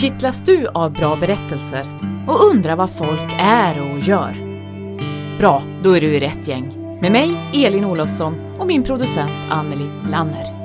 Kittlas du av bra berättelser och undrar vad folk är och gör? Bra, då är du i rätt gäng. Med mig, Elin Olofsson och min producent Anneli Lanner.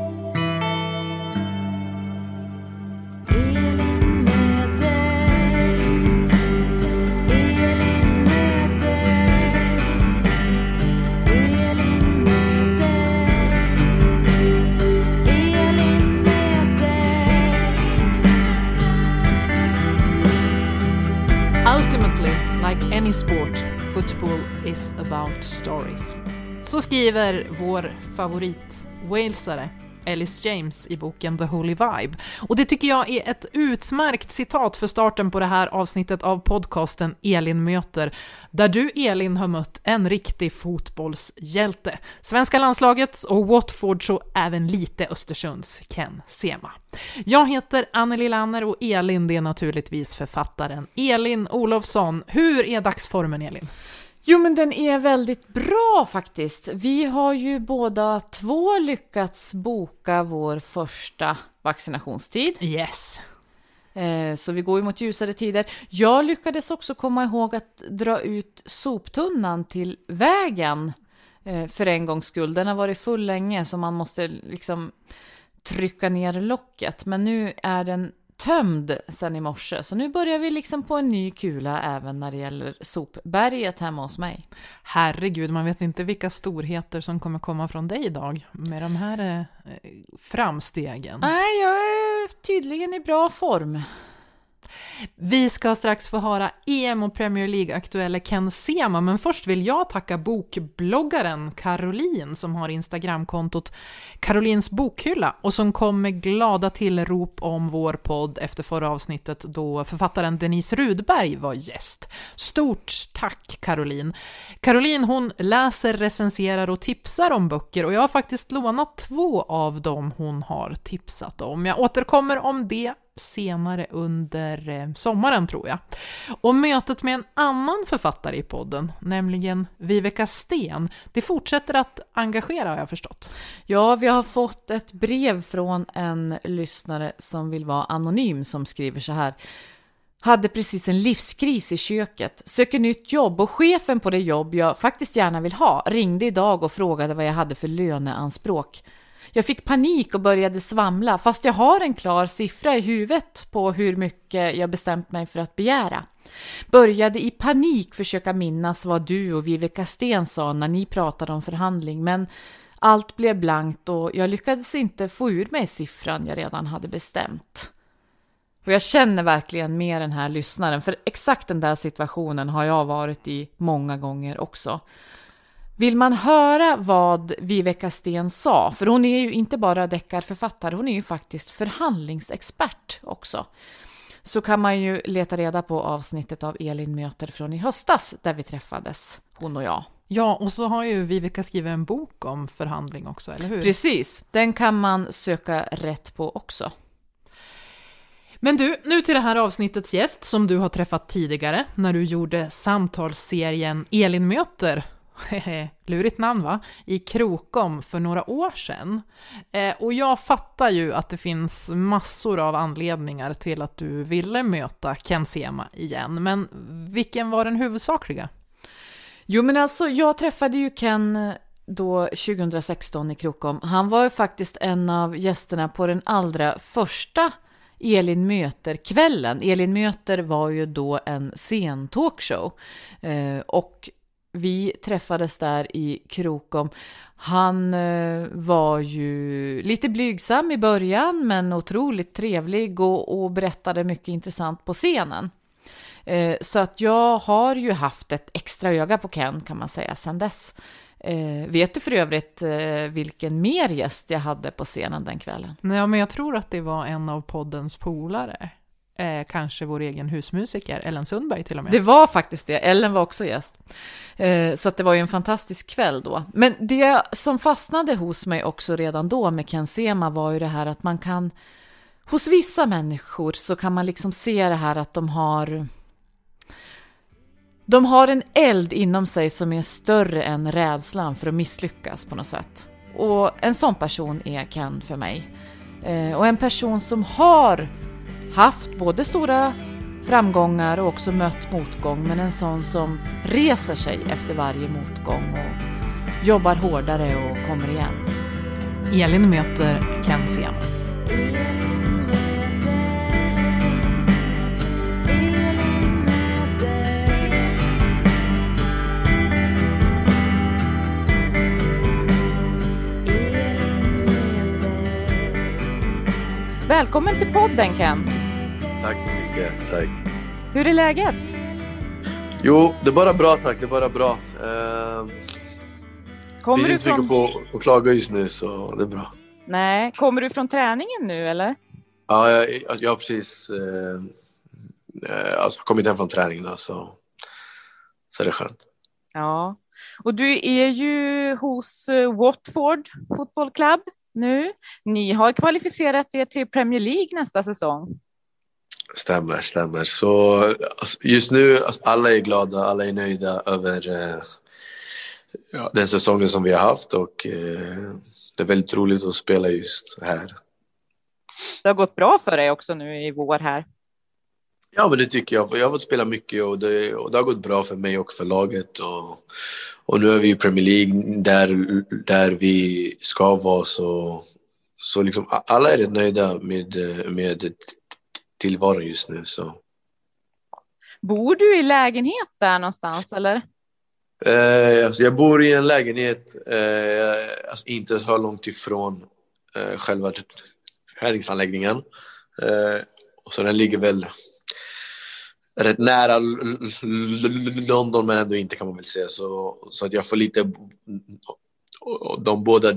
Skriver vår favorit walesare Ellis James i boken The Holy Vibe. Och det tycker jag är ett utmärkt citat för starten på det här avsnittet av podcasten Elin möter, där du Elin har mött en riktig fotbollshjälte. Svenska landslagets och Watfords och även lite Östersunds Ken Sema. Jag heter Anneli Lanner och Elin det är naturligtvis författaren Elin Olofsson. Hur är dagsformen Elin? Jo, men den är väldigt bra faktiskt. Vi har ju båda två lyckats boka vår första vaccinationstid. Yes. Eh, Så vi går ju mot ljusare tider. Jag lyckades också komma ihåg att dra ut soptunnan till vägen eh, för en gångs skull. Den har varit full länge så man måste liksom trycka ner locket. Men nu är den tömd sen i morse. Så nu börjar vi liksom på en ny kula även när det gäller sopberget hemma hos mig. Herregud, man vet inte vilka storheter som kommer komma från dig idag med de här eh, framstegen. Nej, jag är tydligen i bra form. Vi ska strax få höra EM och Premier League-aktuella Ken Sema, men först vill jag tacka bokbloggaren Caroline som har Instagramkontot Carolins bokhylla och som kom med glada tillrop om vår podd efter förra avsnittet då författaren Denise Rudberg var gäst. Stort tack Caroline! Caroline hon läser, recenserar och tipsar om böcker och jag har faktiskt lånat två av dem hon har tipsat om. Jag återkommer om det senare under eh, sommaren tror jag. Och mötet med en annan författare i podden, nämligen Viveka Sten, det fortsätter att engagera har jag förstått. Ja, vi har fått ett brev från en lyssnare som vill vara anonym som skriver så här. Hade precis en livskris i köket, söker nytt jobb och chefen på det jobb jag faktiskt gärna vill ha ringde idag och frågade vad jag hade för löneanspråk. Jag fick panik och började svamla fast jag har en klar siffra i huvudet på hur mycket jag bestämt mig för att begära. Började i panik försöka minnas vad du och Viveka Sten sa när ni pratade om förhandling men allt blev blankt och jag lyckades inte få ur mig siffran jag redan hade bestämt. Och jag känner verkligen med den här lyssnaren, för exakt den där situationen har jag varit i många gånger också. Vill man höra vad Viveka Sten sa, för hon är ju inte bara deckarförfattare, hon är ju faktiskt förhandlingsexpert också, så kan man ju leta reda på avsnittet av Elin möter från i höstas där vi träffades, hon och jag. Ja, och så har ju Viveka skrivit en bok om förhandling också, eller hur? Precis, den kan man söka rätt på också. Men du, nu till det här avsnittets gäst som du har träffat tidigare när du gjorde samtalsserien Elin möter lurigt namn va? I Krokom för några år sedan. Eh, och jag fattar ju att det finns massor av anledningar till att du ville möta Ken Sema igen, men vilken var den huvudsakliga? Jo men alltså, jag träffade ju Ken eh, då 2016 i Krokom. Han var ju faktiskt en av gästerna på den allra första Elin möter-kvällen. Elin möter var ju då en scen talkshow. Eh, och vi träffades där i Krokom. Han eh, var ju lite blygsam i början men otroligt trevlig och, och berättade mycket intressant på scenen. Eh, så att jag har ju haft ett extra öga på Ken kan man säga sedan dess. Eh, vet du för övrigt vilken mer gäst jag hade på scenen den kvällen? Nej, men jag tror att det var en av poddens polare. Eh, kanske vår egen husmusiker, Ellen Sundberg till och med. Det var faktiskt det, Ellen var också gäst. Eh, så att det var ju en fantastisk kväll då. Men det som fastnade hos mig också redan då med Ken Sema var ju det här att man kan, hos vissa människor så kan man liksom se det här att de har de har en eld inom sig som är större än rädslan för att misslyckas på något sätt. Och en sån person är Ken för mig. Eh, och en person som har haft både stora framgångar och också mött motgång, men en sån som reser sig efter varje motgång och jobbar hårdare och kommer igen. Elin möter Ken Sema. Välkommen till podden Ken! Tack så mycket, tack. Hur är läget? Jo, det är bara bra tack, det är bara bra. Uh, kommer finns du inte från... mycket på att klaga just nu så det är bra. Nej, kommer du från träningen nu eller? Ja, jag, jag, har precis uh, uh, alltså, kommit hem från träningen så, så är det skönt. Ja, och du är ju hos eh, Watford Football Club nu. Ni har kvalificerat er till Premier League nästa säsong. Stämmer, stämmer. Så alltså, just nu, alltså, alla är glada, alla är nöjda över eh, ja, den säsongen som vi har haft och eh, det är väldigt roligt att spela just här. Det har gått bra för dig också nu i vår här. Ja, men det tycker jag. Jag har fått spela mycket och det, och det har gått bra för mig och för laget. Och, och nu är vi i Premier League där, där vi ska vara. Så, så liksom, alla är rätt nöjda med, med tillvaron just nu. Så. Bor du i lägenhet där någonstans eller? Eh, alltså jag bor i en lägenhet eh, alltså inte så långt ifrån eh, själva träningsanläggningen. Eh, så den ligger väl rätt nära London men ändå inte kan man väl säga. Så, så att jag får lite de båda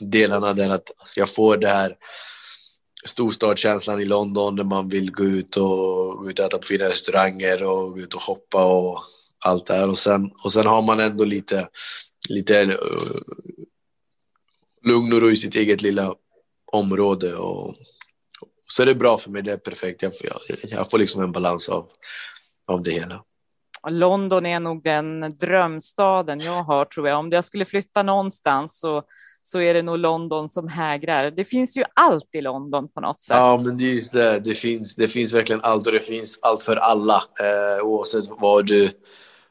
delarna där att jag får det här storstadskänslan i London när man vill gå ut och gå ut och äta på fina restauranger och gå ut och hoppa och allt det här och sen, och sen har man ändå lite, lite uh, lugn och ro i sitt eget lilla område och så är det bra för mig, det är perfekt. Jag, jag, jag får liksom en balans av, av det hela. London är nog den drömstaden jag har tror jag. Om jag skulle flytta någonstans så, så är det nog London som hägrar. Det finns ju allt i London på något sätt. Ja, men det är just det. Det finns, det finns verkligen allt och det finns allt för alla. Eh, oavsett vad du,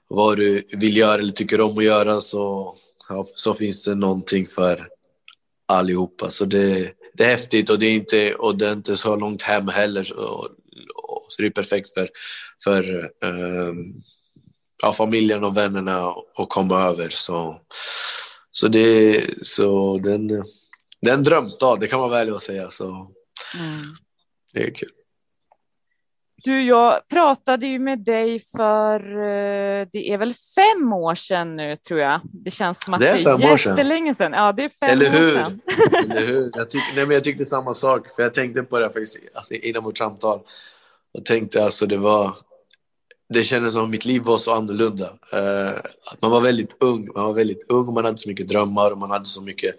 vad du vill göra eller tycker om att göra så, ja, så finns det någonting för allihopa. Så det, det är häftigt och det är inte, och det är inte så långt hem heller. Så, så det är perfekt för, för eh, ja, familjen och vännerna att komma över. Så, så, det, så den, det är en drömstad, det kan man väl säga. Så mm. det är kul. Du, jag pratade ju med dig för, eh, det är väl fem år sedan nu tror jag. Det känns som att det är, det är jättelänge sedan. Ja, det är fem Eller hur? år sedan. Eller hur? Jag, tyck, nej, men jag tyckte samma sak, för jag tänkte på det faktiskt alltså, innan vårt samtal. Och tänkte alltså det var, det kändes som att mitt liv var så annorlunda. Uh, att man var väldigt ung, man var väldigt ung, man hade så mycket drömmar och man hade så mycket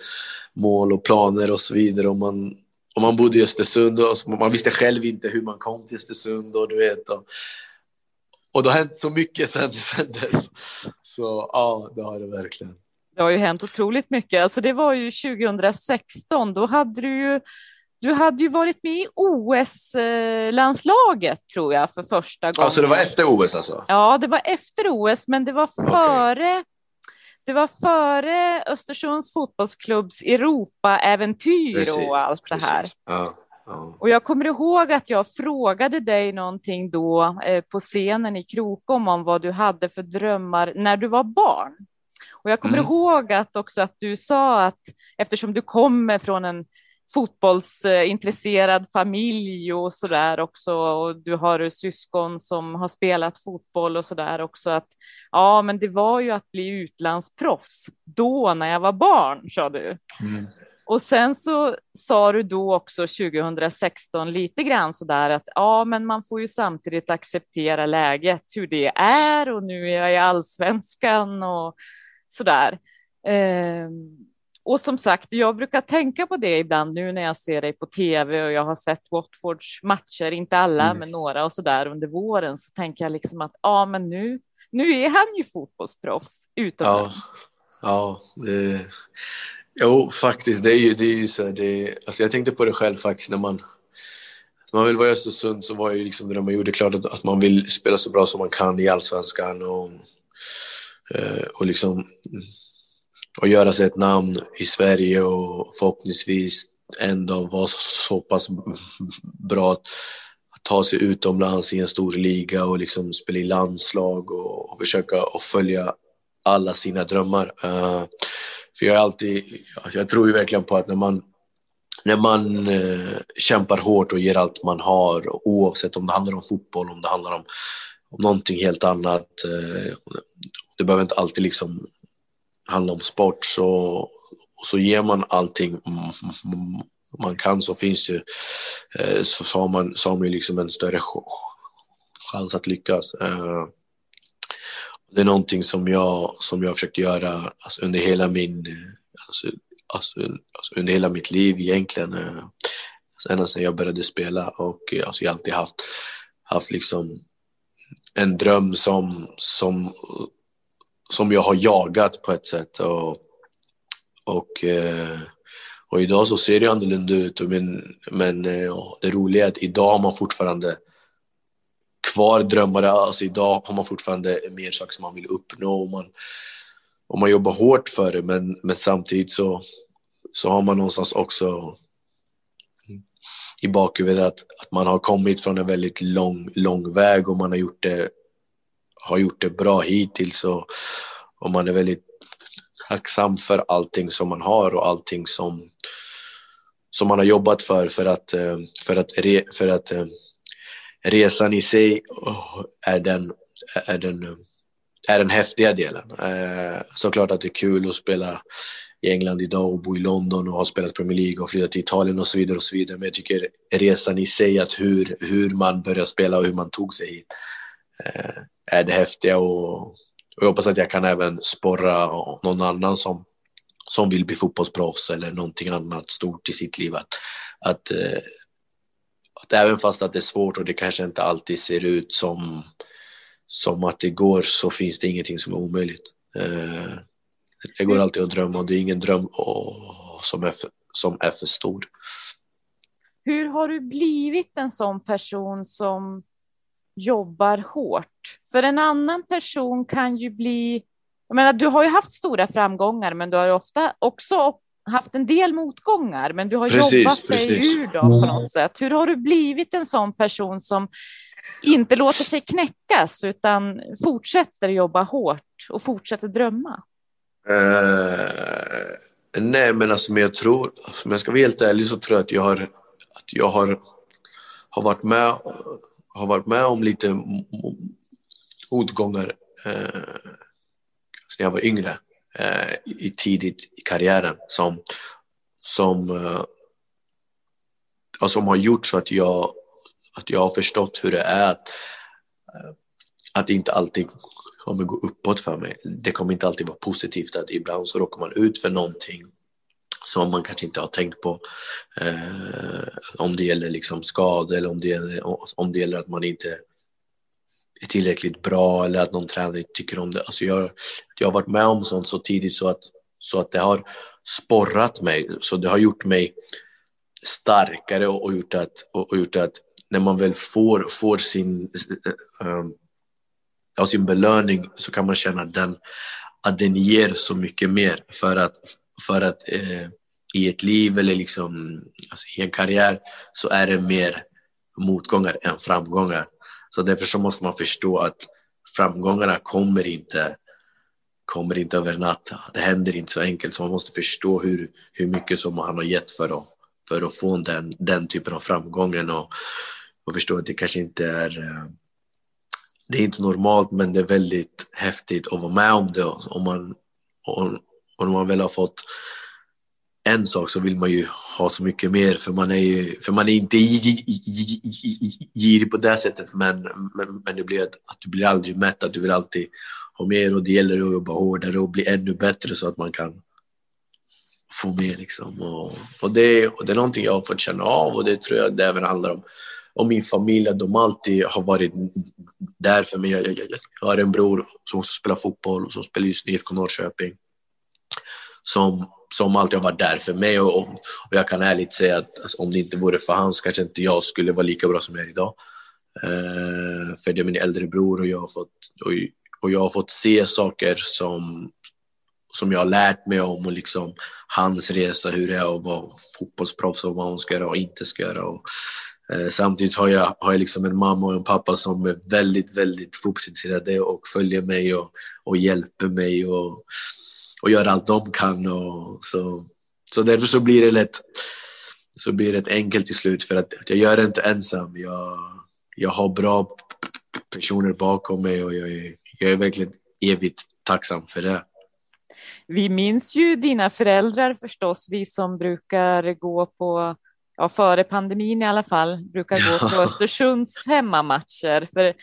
mål och planer och så vidare. Och man, och man bodde i Östersund och man visste själv inte hur man kom till Östersund och du vet. Och, och det har hänt så mycket sen, sen dess. Så ja, det har det verkligen. Det har ju hänt otroligt mycket. Alltså det var ju 2016, då hade du ju du hade ju varit med i OS-landslaget tror jag för första gången. Alltså det var efter OS alltså? Ja, det var efter OS, men det var före okay. Det var före Östersunds fotbollsklubbs Europa-äventyr och allt precis. det här. Ja, ja. Och jag kommer ihåg att jag frågade dig någonting då eh, på scenen i Krokom om vad du hade för drömmar när du var barn. Och jag kommer Mm. ihåg att också att du sa att eftersom du kommer från en fotbollsintresserad familj och så där också och du har syskon som har spelat fotboll och så där också att ja, men det var ju att bli utlandsproffs då när jag var barn, sa du. Mm. Och sen så sa du då också 2016 lite grann så där att ja, men man får ju samtidigt acceptera läget, hur det är och nu är jag i allsvenskan och så där. Ehm, och som sagt, jag brukar tänka på det ibland nu när jag ser dig på tv och jag har sett Watfords matcher, inte alla, Mm. men några och så där under våren, så tänker jag liksom att ja, men nu, nu är han ju fotbollsproffs utomlands. Ja, ja det, jo faktiskt det är ju, det är ju så här, det, alltså jag tänkte på det själv faktiskt när man man vill vara i Östersund så var ju liksom det man gjorde klart att, att man vill spela så bra som man kan i allsvenskan och, eh, och liksom och göra sig ett namn i Sverige och förhoppningsvis en dag vara så, så pass bra att, att ta sig utomlands i en stor liga och liksom spela i landslag och, och försöka och följa alla sina drömmar. Uh, för jag är alltid, jag tror ju verkligen på att när man när man uh, kämpar hårt och ger allt man har oavsett om det handlar om fotboll, om det handlar om, om någonting helt annat. Uh, det behöver inte alltid liksom handla om sport så, så ger man allting man kan så finns ju eh, så, så har man, så har man liksom en större chans att lyckas. Eh, det är någonting som jag, som jag försökt göra alltså, under hela min, alltså, alltså, alltså, under hela mitt liv egentligen. Eh, alltså, ända sedan jag började spela och alltså, jag har alltid haft, haft liksom en dröm som, som, som jag har jagat på ett sätt. Och, och, eh, och idag så ser det annorlunda ut. Men, eh, men det roliga är att idag har man fortfarande kvar drömmar. Alltså idag har man fortfarande mer saker som man vill uppnå och man, och man jobbar hårt för det. Men, men samtidigt så, så har man någonstans också i bakhuvudet att, att man har kommit från en väldigt lång, lång väg och man har gjort det, har gjort det bra hittills och, och man är väldigt tacksam för allting som man har och allting som, som man har jobbat för för att, eh, för att, för att eh, resan i sig oh, är den, är den, är den häftiga delen. Eh, såklart att det är kul att spela i England idag och bo i London och ha spelat Premier League och flyttat till Italien och så vidare och så vidare. Men jag tycker resan i sig, att hur, hur man började spela och hur man tog sig hit är det häftiga och, och jag hoppas att jag kan även sporra någon annan som, som vill bli fotbollsproffs eller någonting annat stort i sitt liv att, att, eh, att även fast att det är svårt och det kanske inte alltid ser ut som, som att det går så finns det ingenting som är omöjligt. Eh, det går alltid att drömma och det är ingen dröm som är för, som är för stor. Hur har du blivit en sån person som jobbar hårt? För en annan person kan ju bli... Jag menar, du har ju haft stora framgångar, men du har ofta också haft en del motgångar, men du har precis, jobbat precis. dig ur dem på något sätt. Hur har du blivit en sån person som inte låter sig knäckas, utan fortsätter jobba hårt och fortsätter drömma? Uh, nej, men alltså, men jag tror, om jag ska vara helt ärlig så tror jag att jag har, att jag har, har, varit, med, har varit med om lite motgångar eh, när jag var yngre, eh, i tidigt i karriären som, som, uh, som har gjort så att jag, att jag har förstått hur det är att, eh, att inte alltid kommer gå uppåt för mig. Det kommer inte alltid vara positivt att ibland så råkar man ut för någonting som man kanske inte har tänkt på. Eh, om det gäller liksom skada eller om det, gäller, om det gäller att man inte är tillräckligt bra eller att någon tränare tycker om det. Alltså jag, jag har varit med om sånt så tidigt så att, så att det har sporrat mig. Så det har gjort mig starkare och, och gjort, att, och, och gjort att när man väl får, får sin äh, sin belöning så kan man känna att den, att den ger så mycket mer för att, för att, eh, i ett liv eller liksom, alltså i en karriär så är det mer motgångar än framgångar. Så därför så måste man förstå att framgångarna kommer inte, kommer inte över natt. Det händer inte så enkelt, så man måste förstå hur, hur mycket som han har gett för att, för att få den, den typen av framgången och, och förstå att det kanske inte är eh, det är inte normalt men det är väldigt häftigt att vara med om det. Om man, om, om man väl har fått en sak så vill man ju ha så mycket mer för man är ju, för man är inte girig på det sättet men, men, men det blir att, att du blir aldrig mätt, att du vill alltid ha mer och det gäller att jobba hårdare och bli ännu bättre så att man kan få mer liksom. Och, och, det, och det är någonting jag har fått känna av och det tror jag det även handlar om, om min familj, att de alltid har varit där för mig. Jag, jag, jag har en bror som också spelar fotboll och som spelar just nu IFK Norrköping som, som alltid har varit där för mig och, och jag kan ärligt säga att alltså, om det inte vore för hans kanske inte jag skulle vara lika bra som jag är idag. Uh, för det är min äldre bror och jag har fått, och, och jag har fått se saker som, som jag har lärt mig om och liksom hans resa, hur det är att vara fotbollsproffs och vad hon ska göra och inte ska göra. Och, uh, samtidigt har jag, har jag liksom en mamma och en pappa som är väldigt, väldigt fotbollsintresserade och följer mig och, och hjälper mig. Och, och gör allt de kan. Och så, så därför så blir det lätt så blir det enkelt till slut för att jag gör det inte ensam. Jag, jag har bra personer bakom mig och jag är, jag är verkligen evigt tacksam för det. Vi minns ju dina föräldrar förstås, vi som brukar gå på, ja före pandemin i alla fall, brukar gå på Östersunds hemmamatcher. För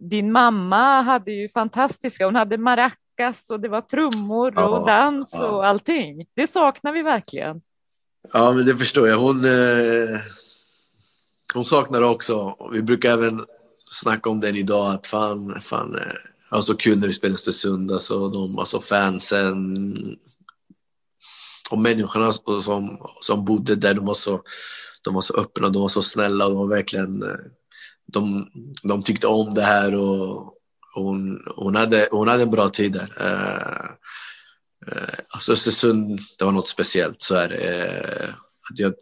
din mamma hade ju fantastiska, hon hade marac lyckas och det var trummor ja, och dans ja. och allting. Det saknar vi verkligen. Ja, men det förstår jag. Hon, eh, hon saknar det också. Vi brukar även snacka om den idag, att fan, fan eh, alltså kul när vi spelar Östersund, alltså, de, alltså fansen och människorna som, som bodde där, de var så, de var så öppna, de var så snälla och de var verkligen, eh, de, de tyckte om det här och hon, hon, hade, hon hade en bra tid där. Eh, eh, alltså Östersund, det var något speciellt. Så är det. Eh, att jag,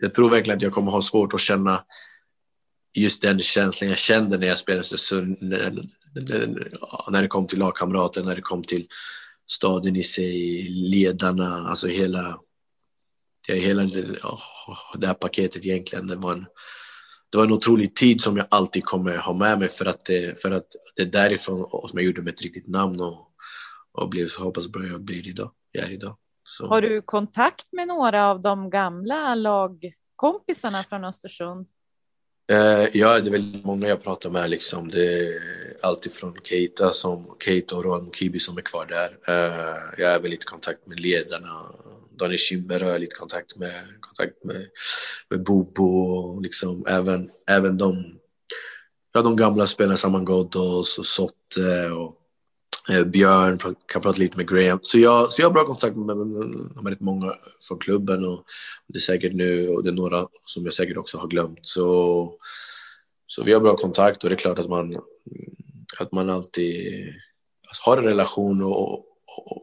jag tror verkligen att jag kommer ha svårt att känna just den känslan jag kände när jag spelade Östersund. När, när, när det kom till lagkamrater, när det kom till staden i sig, ledarna, alltså hela, hela det här paketet egentligen. Det var en, det var en otrolig tid som jag alltid kommer ha med mig för att det, för att det är därifrån som jag gjorde mig ett riktigt namn och, och blev så pass bra jag blir idag. Jag är idag. Så. Har du kontakt med några av de gamla lagkompisarna från Östersund? Uh, ja, det är väldigt många jag pratar med. Liksom. Det är alltifrån Keita, som, Keita och Rohan Kibi som är kvar där. Uh, jag är väl lite kontakt med ledarna. Daniel Schibber har jag lite kontakt med. Kontakt med, med Bobo och liksom även, även de, ja, de gamla spelarna, Saman Ghoddos och Sotte och eh, Björn, kan prata lite med Graham. Så jag, så jag har bra kontakt med, med, med rätt många från klubben och det är säkert nu och det är några som jag säkert också har glömt. Så, så vi har bra kontakt och det är klart att man, att man alltid har en relation och, och, och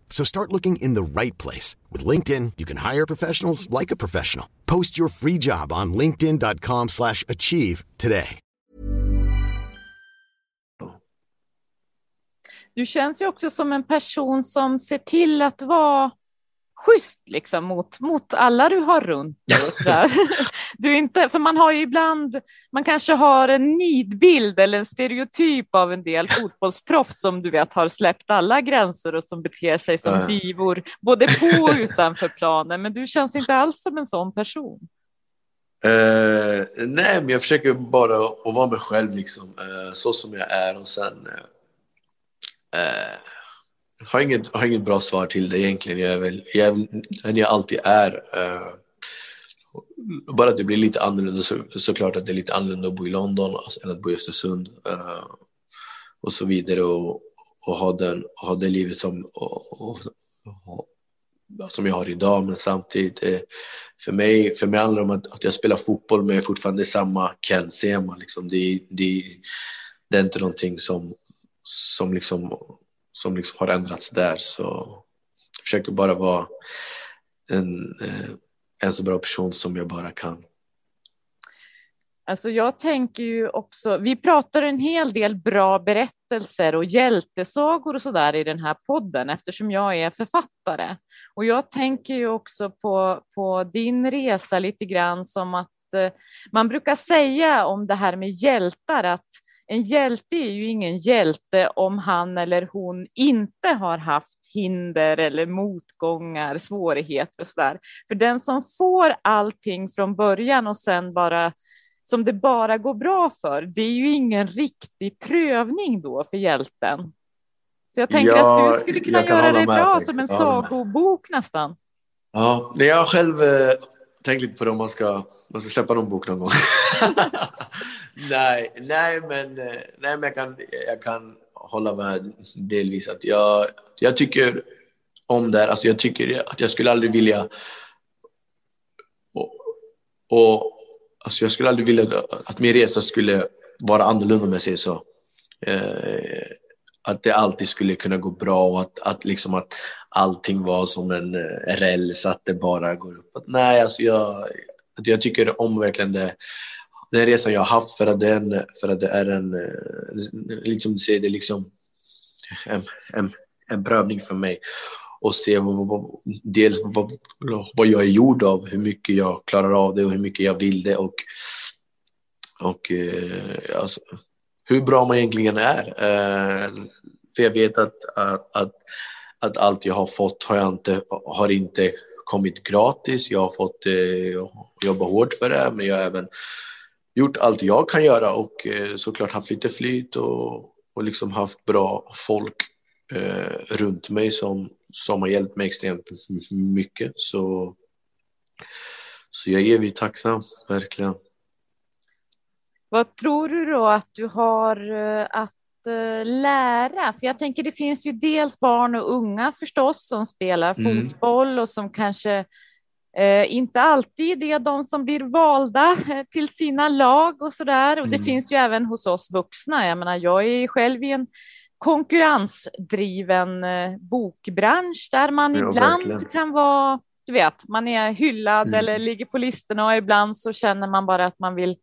So start looking in the right place. With LinkedIn, you can hire professionals like a professional. Post your free job on linkedin.com slash achieve today. Du känns ju också som en person som ser till att vara schysst liksom mot, mot alla du har runt dig. Du inte, för man har ju ibland, man kanske har en nidbild eller en stereotyp av en del fotbollsproffs som du vet har släppt alla gränser och som beter sig som Ja. divor både på och utanför planen. Men du känns inte alls som en sån person. Eh, nej, men jag försöker bara att vara mig själv liksom, eh, så som jag är och sen eh, jag har inget, har inget bra svar till det egentligen. Jag är väl, jag är den jag alltid är. Uh, bara att det blir lite annorlunda så, såklart att det är lite annorlunda att bo i London alltså, än att bo i Östersund uh, och så vidare och, och ha, den, ha det livet som, och, och, och, som jag har idag men samtidigt eh, för mig, för mig handlar det om att, att jag spelar fotboll men jag är fortfarande samma Ken Sema. Liksom. Det, det, det är inte någonting som, som, liksom, som liksom har ändrats där. Så jag försöker bara vara en, eh, en så bra person som jag bara kan. Alltså jag tänker ju också, vi pratar en hel del bra berättelser och hjältesagor och sådär i den här podden eftersom jag är författare. Och jag tänker ju också på, på din resa lite grann som att eh, man brukar säga om det här med hjältar att en hjälte är ju ingen hjälte om han eller hon inte har haft hinder eller motgångar, svårigheter och sådär. För den som får allting från början och sen bara som det bara går bra för, det är ju ingen riktig prövning då för hjälten. Så jag tänker Ja, att du skulle kunna göra det bra som en sagobok nästan. Ja, jag har själv eh, tänkt lite på det om man ska, man ska släppa någon bok någon gång. nej, nej, men, nej, men jag, kan, jag kan hålla med delvis. Att jag, jag tycker om det här. Alltså jag tycker att jag skulle aldrig vilja... Och, och, alltså jag skulle aldrig vilja att min resa skulle vara annorlunda om jag säger så. Eh, att det alltid skulle kunna gå bra och att, att, liksom att allting var som en eh, räls, att det bara går upp. Att, nej, alltså jag, att jag tycker om verkligen det, den resan jag har haft för att, den, för att det är en, eh, liksom du säger, det är liksom en, en, en prövning för mig och se vad, vad, dels vad, vad jag är gjord av, hur mycket jag klarar av det och hur mycket jag vill det och, och eh, alltså, hur bra man egentligen är. Eh, för jag vet att, att, att, att allt jag har fått har, jag inte, har inte kommit gratis. Jag har fått eh, jobba hårt för det, men jag har även gjort allt jag kan göra och eh, såklart haft lite flyt och, och liksom haft bra folk eh, runt mig som, som har hjälpt mig extremt mycket. Så, så jag är evigt tacksam, verkligen. Vad tror du då att du har eh, att lära? För jag tänker det finns ju dels barn och unga förstås som spelar Mm. fotboll och som kanske eh, inte alltid är de som blir valda eh, till sina lag och så där. Och det Mm. finns ju även hos oss vuxna. Jag menar, jag är själv i en konkurrensdriven eh, bokbransch där man Ja, ibland verkligen. kan vara, du vet, man är hyllad Mm. eller ligger på listorna och ibland så känner man bara att man vill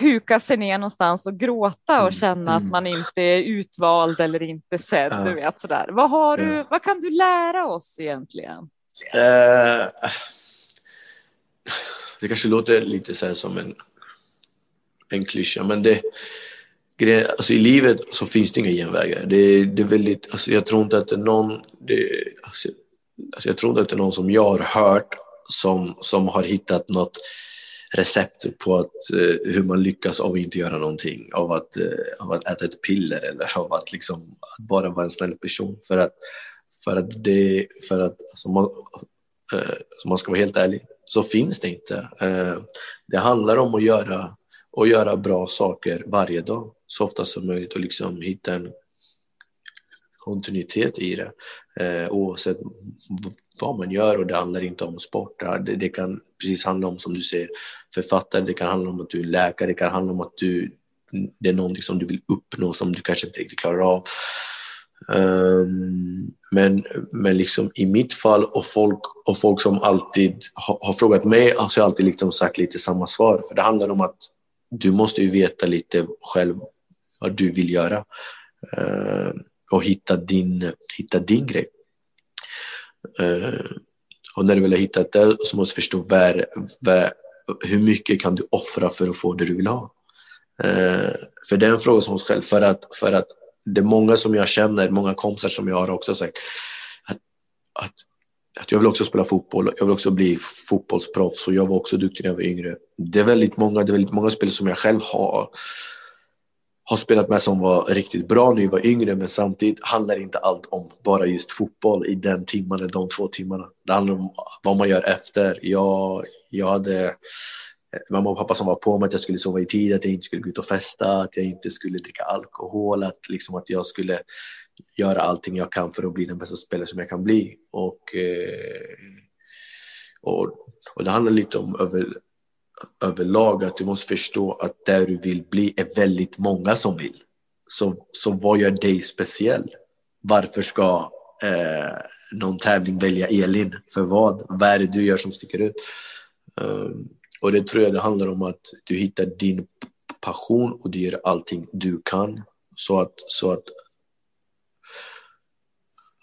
huka sig ner någonstans och gråta och Mm, känna att mm. man inte är utvald eller inte sedd. Ja. Du vet, sådär. Vad, har du, Ja. vad kan du lära oss egentligen? Eh, det kanske låter lite så som en, en klyscha, men det, alltså i livet så finns det inga genvägar. Det, det är väldigt, alltså jag tror inte att det är någon, det, alltså, alltså jag tror inte att det är någon som jag har hört som, som har hittat något recept på att, eh, hur man lyckas av att inte göra någonting, av att, eh, av att äta ett piller eller av att, liksom, att bara vara en snäll person. För att, för att, det, för att alltså man, eh, så man ska vara helt ärlig, så finns det inte. Eh, det handlar om att göra, att göra bra saker varje dag, så ofta som möjligt och liksom hitta en kontinuitet i det. Eh, oavsett vad man gör och det handlar inte om sport. Det, det kan precis handla om, som du säger, författare, det kan handla om att du är läkare, det kan handla om att du, det är någonting som du vill uppnå som du kanske inte riktigt klarar av. Um, men, men liksom i mitt fall och folk, och folk som alltid har, har frågat mig har jag alltid liksom sagt lite samma svar. För det handlar om att du måste ju veta lite själv vad du vill göra. Um, och hitta din, hitta din grej. Uh, Och när du väl har hittat det så måste du förstå var, var, hur mycket kan du offra för att få det du vill ha. Eh, för det är en fråga som oss själv, för att, för att det är många som jag känner, många kompisar som jag har också sagt att, att, att jag vill också spela fotboll, jag vill också bli fotbollsproffs och jag var också duktig när jag var yngre. Det är väldigt många, det är väldigt många spel som jag själv har har spelat med som var riktigt bra när jag var yngre men samtidigt handlar inte allt om bara just fotboll i den timmen, de två timmarna. Det handlar om vad man gör efter. Jag, jag hade eh, mamma och pappa som var på mig att jag skulle sova i tid, att jag inte skulle gå ut och festa, att jag inte skulle dricka alkohol, att, liksom att jag skulle göra allting jag kan för att bli den bästa spelare som jag kan bli. Och, eh, och, och det handlar lite om över, överlag att du måste förstå att där du vill bli är väldigt många som vill. Så, så vad gör dig speciell? Varför ska eh, någon tävling välja Elin? För vad? Vad är det du gör som sticker ut? Um, och det tror jag det handlar om att du hittar din passion och du gör allting du kan. Så att, så att,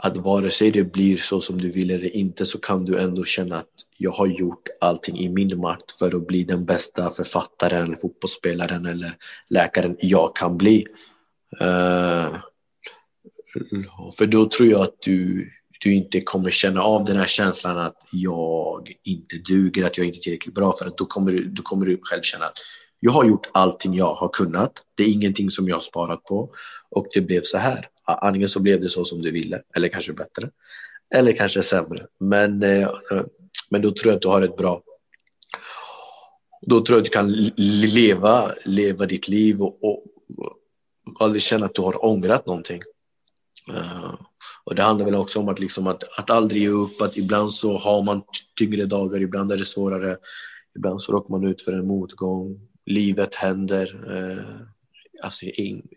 att vare sig det blir så som du vill eller inte så kan du ändå känna att jag har gjort allting i min makt för att bli den bästa författaren, eller fotbollsspelaren eller läkaren jag kan bli. Uh, för då tror jag att du du inte kommer känna av den här känslan att jag inte duger, att jag inte är tillräckligt bra för att då kommer, du, då kommer du själv känna att jag har gjort allting jag har kunnat. Det är ingenting som jag har sparat på och det blev så här. Antingen så blev det så som du ville eller kanske bättre eller kanske sämre. Men, eh, men då tror jag att du har ett bra då tror jag att du kan leva, leva ditt liv och, och, och aldrig känna att du har ångrat någonting. Uh, och det handlar väl också om att, liksom att, att aldrig ge upp, att ibland så har man tyngre dagar, ibland är det svårare, ibland så råkar man ut för en motgång, livet händer. Uh, alltså, in,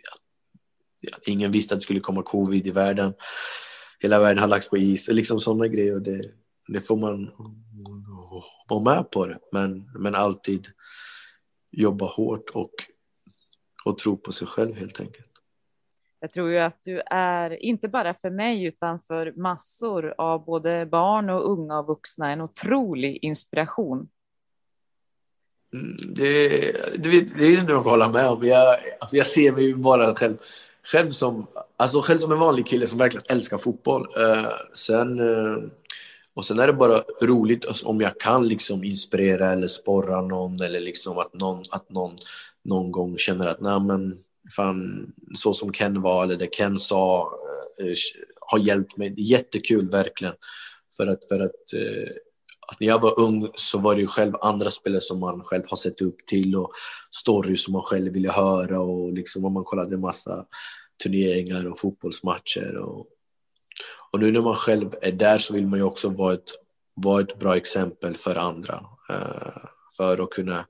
ingen visste att det skulle komma covid i världen. Hela världen har lagts på is, liksom sådana grejer. Det, det får man vara med på det, men, men alltid jobba hårt och, och tro på sig själv helt enkelt. Jag tror ju att du är, inte bara för mig, utan för massor av både barn och unga och vuxna, en otrolig inspiration. Mm, det, det, det är inte något att hålla med om. Jag, alltså jag ser mig bara själv, själv, som, alltså själv som en vanlig kille som verkligen älskar fotboll. Uh, sen, uh, och sen är det bara roligt alltså, om jag kan liksom inspirera eller sporra någon eller liksom att någon, att någon någon gång känner att nej men fan, så som Ken var eller det Ken sa eh, har hjälpt mig. Jättekul verkligen. För att, för att, eh, att när jag var ung så var det ju själv andra spelare som man själv har sett upp till och stories som man själv ville höra och liksom om man kollade massa turneringar och fotbollsmatcher. Och, och nu när man själv är där så vill man ju också vara ett, vara ett bra exempel för andra. Eh, för att kunna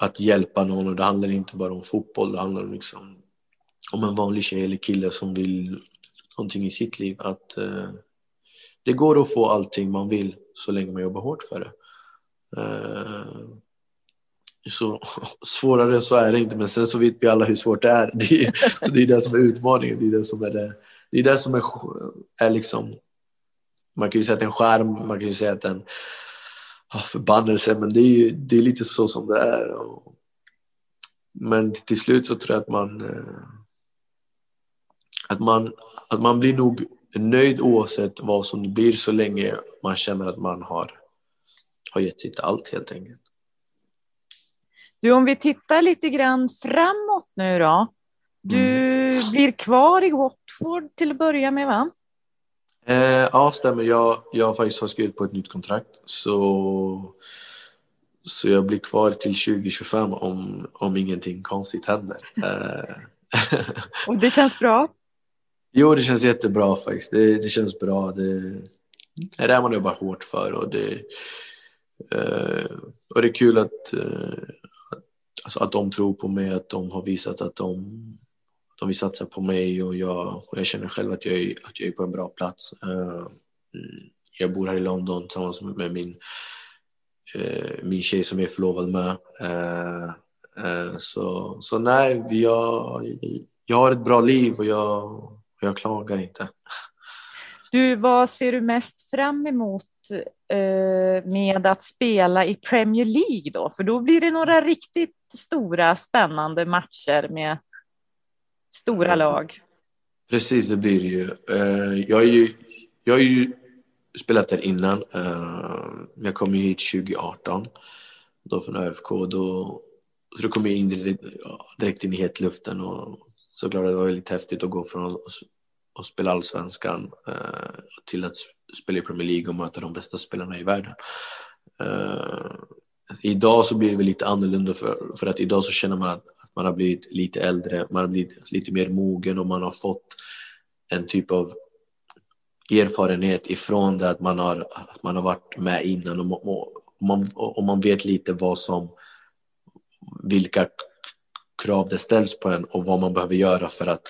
att hjälpa någon och det handlar inte bara om fotboll, det handlar liksom om en vanlig tjej eller kille som vill någonting i sitt liv. Att eh, det går att få allting man vill så länge man jobbar hårt för det. Eh, så svårare så är det inte, men sen så vet vi alla hur svårt det är. Det är, så det är det som är utmaningen, det är det som är det, det, är det som är, är liksom, man kan ju säga att det är en skärm, man kan ju säga att det är en förbannelse, men det är, ju, det är lite så som det är. Och, men till slut så tror jag att man, eh, att man, att man blir nog nöjd oavsett vad som det blir så länge man känner att man har, har gett sitt allt helt enkelt. Du, om vi tittar lite grann framåt nu då. Du mm. blir kvar i Watford till att börja med va? Eh, ja, stämmer. Jag, jag faktiskt har skrivit på ett nytt kontrakt. Så, så jag blir kvar till 2025 om, om ingenting konstigt händer. Eh. Och det känns bra? Jo, det känns jättebra faktiskt. Det, det känns bra. Det, det är det man jobbar hårt för. Och det, eh, och det är kul att, eh, att, alltså att de tror på mig, att de har visat att de de vill satsa på mig och jag, och jag känner själv att jag, är, att jag är på en bra plats. Eh, jag bor här i London tillsammans med min, eh, min tjej som jag är förlovad med. Eh, så, så nej, jag, jag har ett bra liv och jag, jag klagar inte. Du, vad ser du mest fram emot eh, med att spela i Premier League då? För då blir det några riktigt stora spännande matcher med stora lag. Precis, det blir det ju. Eh, jag, är ju jag har ju spelat där innan. Eh, jag kom ju hit 2018 då från ÖFK. Då, så då kom jag in direkt in i hetluften och såklart det var väldigt häftigt att gå från och spela allsvenskan eh, till att spela i Premier League och möta de bästa spelarna i världen. Eh, idag så blir det väl lite annorlunda för, för att idag så känner man att man har blivit lite äldre, man har blivit lite mer mogen och man har fått en typ av erfarenhet ifrån det att man har, att man har varit med innan och, och, man, och man vet lite vad som, vilka krav det ställs på en och vad man behöver göra för att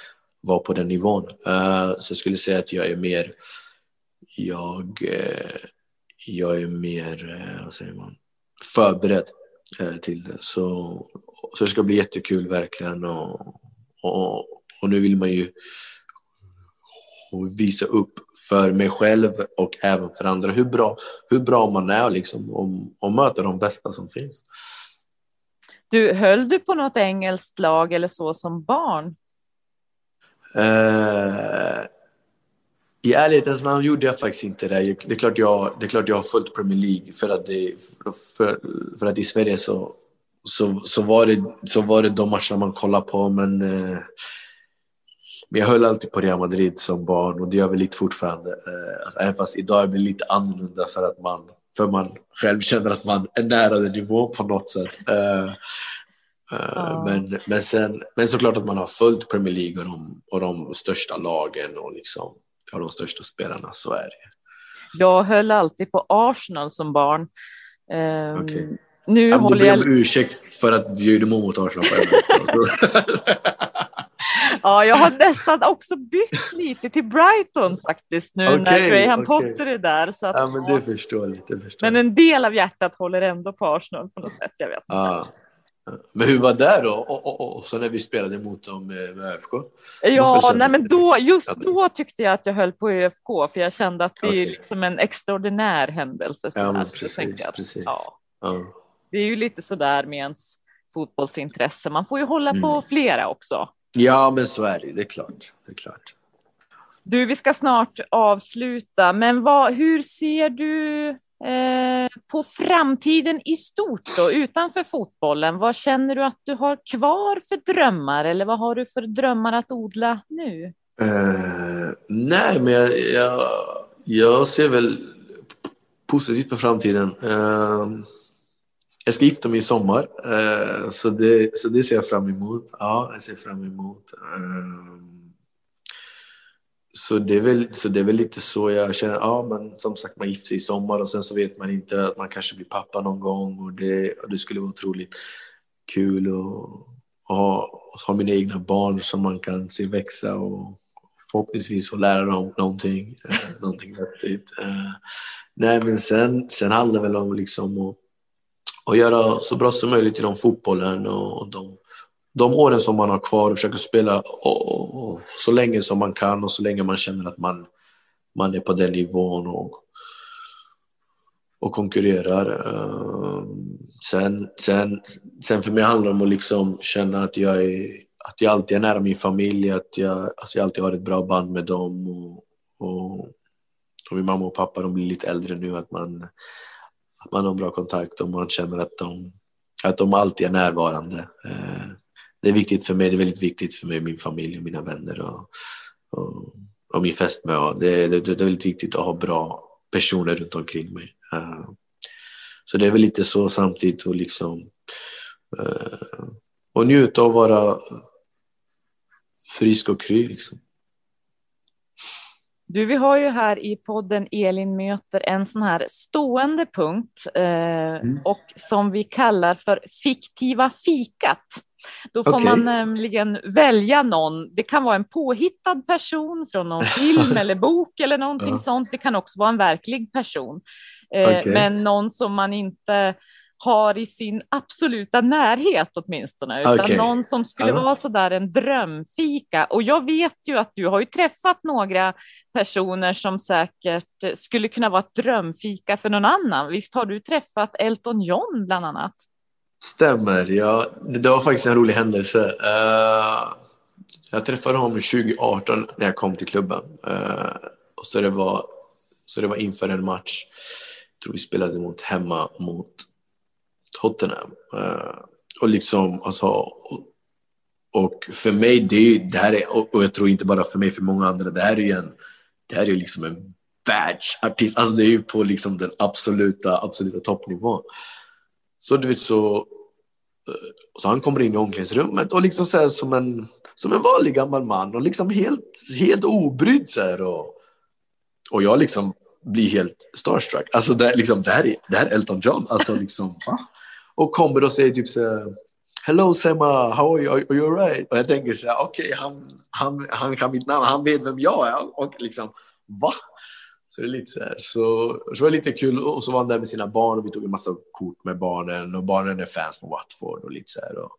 vara på den nivån. Uh, så jag skulle säga att jag är mer, jag, uh, jag är mer, uh, vad säger man, förberedd till det. Så, så det ska bli jättekul verkligen och, och, och nu vill man ju visa upp för mig själv och även för andra hur bra, hur bra man är liksom, och, och möta de bästa som finns. Du, höll du på något engelskt lag eller så som barn? Eh, I ärlighetens namn gjorde jag faktiskt inte det. Det är klart jag, det är klart jag har följt Premier League för att, det, för, för att i Sverige så, så, så, var det, så var det de matcherna man kollade på men eh, men jag höll alltid på Real Madrid som barn och det gör vi lite fortfarande. Eh, alltså, även fast idag är det lite annorlunda för att man, för man själv känner att man är nära den nivån på något sätt. Eh, Uh, uh, men, men, sen, men såklart att man har följt Premier League och de, och de största lagen och, liksom, och de största spelarna, så är det. Jag höll alltid på Arsenal som barn. Um, okay. Nu ja, håller jag... Jag om ursäkt för att bjuda mot Arsenal på Ja, jag har nästan också bytt lite till Brighton faktiskt nu okay, när Graham okay. Potter är där. Så att, ja, men det förstår jag. Men en del av hjärtat håller ändå på Arsenal på något sätt. Jag vet ah. Men hur var det då? Och, och, och, så när vi spelade mot dem med, med ÖFK? Ja, nej, men då, just då tyckte jag att jag höll på ÖFK för jag kände att det okay. är liksom en extraordinär händelse. ja, men precis, att, precis. Ja. ja. Det är ju lite sådär med ens fotbollsintresse. Man får ju hålla mm. på flera också. Ja, men så är det. Det är klart. Det är klart. Du, vi ska snart avsluta, men vad, hur ser du eh, på framtiden i stort då, utanför fotbollen? Vad känner du att du har kvar för drömmar eller vad har du för drömmar att odla nu? Eh, nej, men jag, jag, jag, ser väl positivt på framtiden. Eh, jag ska gifta mig i sommar, uh, så, det, så det ser jag fram emot. Ja, jag ser fram emot. Eh, så, det är väl, så det är väl lite så jag känner. Ja, men som sagt, man gifter sig i sommar och sen så vet man inte att man kanske blir pappa någon gång och det, och det skulle vara otroligt kul att ha, ha mina egna barn som man kan se växa och förhoppningsvis få lära dem någonting, uh, någonting vettigt. Uh, nej, men sen, sen handlar det väl om liksom att och göra så bra som möjligt inom fotbollen och de, de åren som man har kvar och försöka spela och, och, så länge som man kan och så länge man känner att man, man är på den nivån och, och konkurrerar. Ehm, sen, sen, sen för mig handlar det om att liksom känna att jag, är, att jag alltid är nära min familj, att jag, att jag alltid har ett bra band med dem. Och, och, och min mamma och pappa de blir lite äldre nu, att man att man har bra kontakt och man känner att de, att de alltid är närvarande. Ehm, det är viktigt för mig, det är väldigt viktigt för mig, min familj och mina vänner och, och, och min fästmö. Det, det, det är väldigt viktigt att ha bra personer runt omkring mig. Eh, så det är väl lite så samtidigt och liksom eh, och njuta av att vara frisk och kry. Liksom. Du, vi har ju här i podden Elin möter en sån här stående punkt eh, mm. och som vi kallar för fiktiva fikat. Då får okay. man nämligen välja någon. Det kan vara en påhittad person från någon film eller bok eller någonting ja. sånt. Det kan också vara en verklig person, eh, okay. men någon som man inte har i sin absoluta närhet åtminstone, utan Okej. någon som skulle Ja. vara sådär en drömfika. Och jag vet ju att du har ju träffat några personer som säkert skulle kunna vara ett drömfika för någon annan. Visst har du träffat Elton John bland annat? Stämmer. Ja, det det var faktiskt en rolig händelse. Uh, jag träffade honom 2018 när jag kom till klubben. Uh, och så det, var, så det var inför en match. Jag tror vi spelade mot hemma mot Tottenham. Uh, och liksom, alltså, och, och för mig, det, är, det här är, och, jag tror inte bara för mig, för många andra, det här är ju en, det här är ju liksom en världsartist. Alltså det är ju på liksom den absoluta, absoluta toppnivån. Så du vet så, så han kommer in i omklädningsrummet och liksom så som, en, som en vanlig gammal man och liksom helt, helt obrydd så här, och, och jag liksom blir helt starstruck. Alltså det, liksom, det, här, är, det här är Elton John. Alltså liksom, va? Och kommer och säger typ så här, Hello Sema, how are you? Are you alright? Och jag tänker så här, okej, han, han, han kan mitt namn, han vet vem jag är. Och liksom, va? Så det är lite så här. Så, så var det lite kul. Och så var han där med sina barn och vi tog en massa kort med barnen. Och barnen är fans på Watford och lite så här. Och,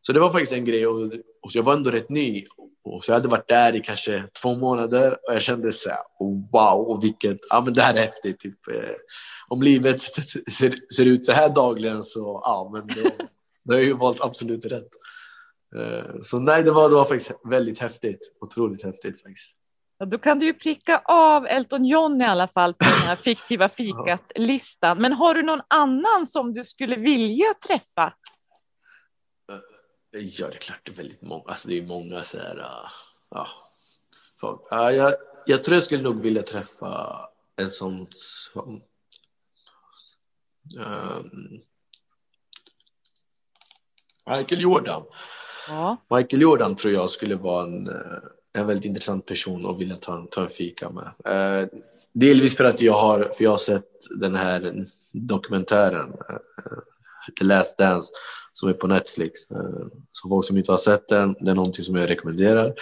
så det var faktiskt en grej. Och, och så jag var ändå rätt ny. Och så jag hade varit där i kanske två månader. Och jag kände så här, oh, wow, och vilket, ja men det här är häftigt. Typ, eh, om livet ser, ser, ser ut så här dagligen så, ja men då, då har jag ju valt absolut rätt. Eh, så nej, det var, det var faktiskt väldigt häftigt. Otroligt häftigt faktiskt. Ja, Då kan du ju pricka av Elton John i alla fall på den här fiktiva fikat-listan. Men har du någon annan som du skulle vilja träffa? Ja, det är klart det är väldigt många. Alltså det är många så här... Ja, fuck. Ja, jag, jag tror jag skulle nog vilja träffa en sån som... Um, Michael Jordan. Ja. Michael Jordan tror jag skulle vara en, eh, en väldigt intressant person att vilja ta, en- ta en fika med. Eh, delvis för att jag har, för jag har sett den här dokumentären eh, The Last Dance som är på Netflix. Eh, så folk som inte har sett den, det är någonting som jag rekommenderar.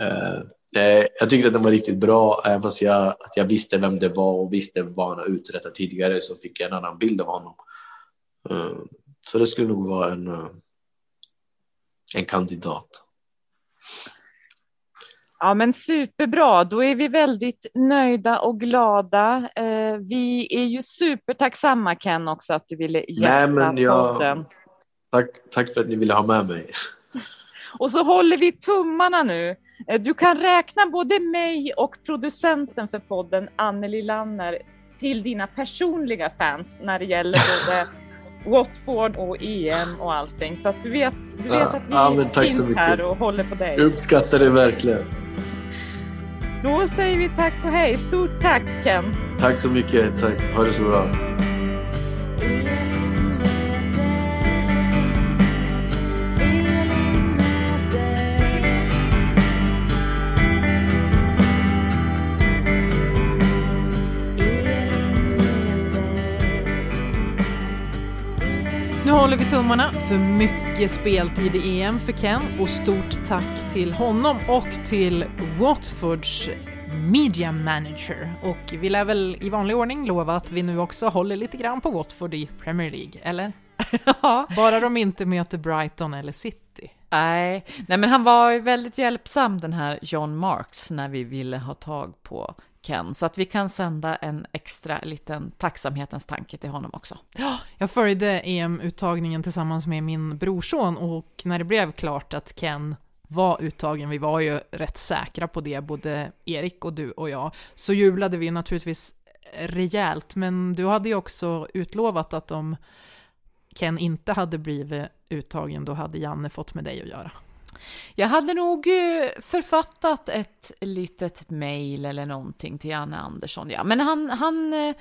Eh, eh jag tyckte att den var riktigt bra, även fast jag, att jag visste vem det var och visste vad han har uträttat tidigare så fick jag en annan bild av honom. Eh, så det skulle nog vara en, eh, en kandidat. Ja, men superbra. Då är vi väldigt nöjda och glada. Eh, vi är ju supertacksamma Ken också att du ville gästa Nej, men jag- podden. Tack, tack för att ni ville ha med mig. Och så håller vi tummarna nu. Eh, Du kan räkna både mig och producenten för podden, Anneli Lanner, till dina personliga fans när det gäller både Watford och EM och allting. Så att du vet, du vet Ja, att vi ja, finns här och håller på dig. Jag uppskattar det verkligen. Då säger vi tack och hej. Stort tack Ken. Tack så mycket. Tack. Ha det så bra. Håller vi tummarna för mycket speltid i EM för Ken och stort tack till honom och till Watfords Media Manager. Och vi lär väl i vanlig ordning lova att vi nu också håller lite grann på Watford i Premier League, eller? Ja. Bara de inte möter Brighton eller City. Nej, nej, men han var väldigt hjälpsam den här John Marks när vi ville ha tag på Ken, så att vi kan sända en extra liten tacksamhetens tanke till honom också. Jag följde EM-uttagningen tillsammans med min brorson och när det blev klart att Ken var uttagen, vi var ju rätt säkra på det, både Erik och du och jag, så jublade vi naturligtvis rejält, men du hade ju också utlovat att om Ken inte hade blivit uttagen, då hade Janne fått med dig att göra. Jag hade nog eh, författat ett litet mejl eller någonting till Janne Andersson, ja. Men han, han eh,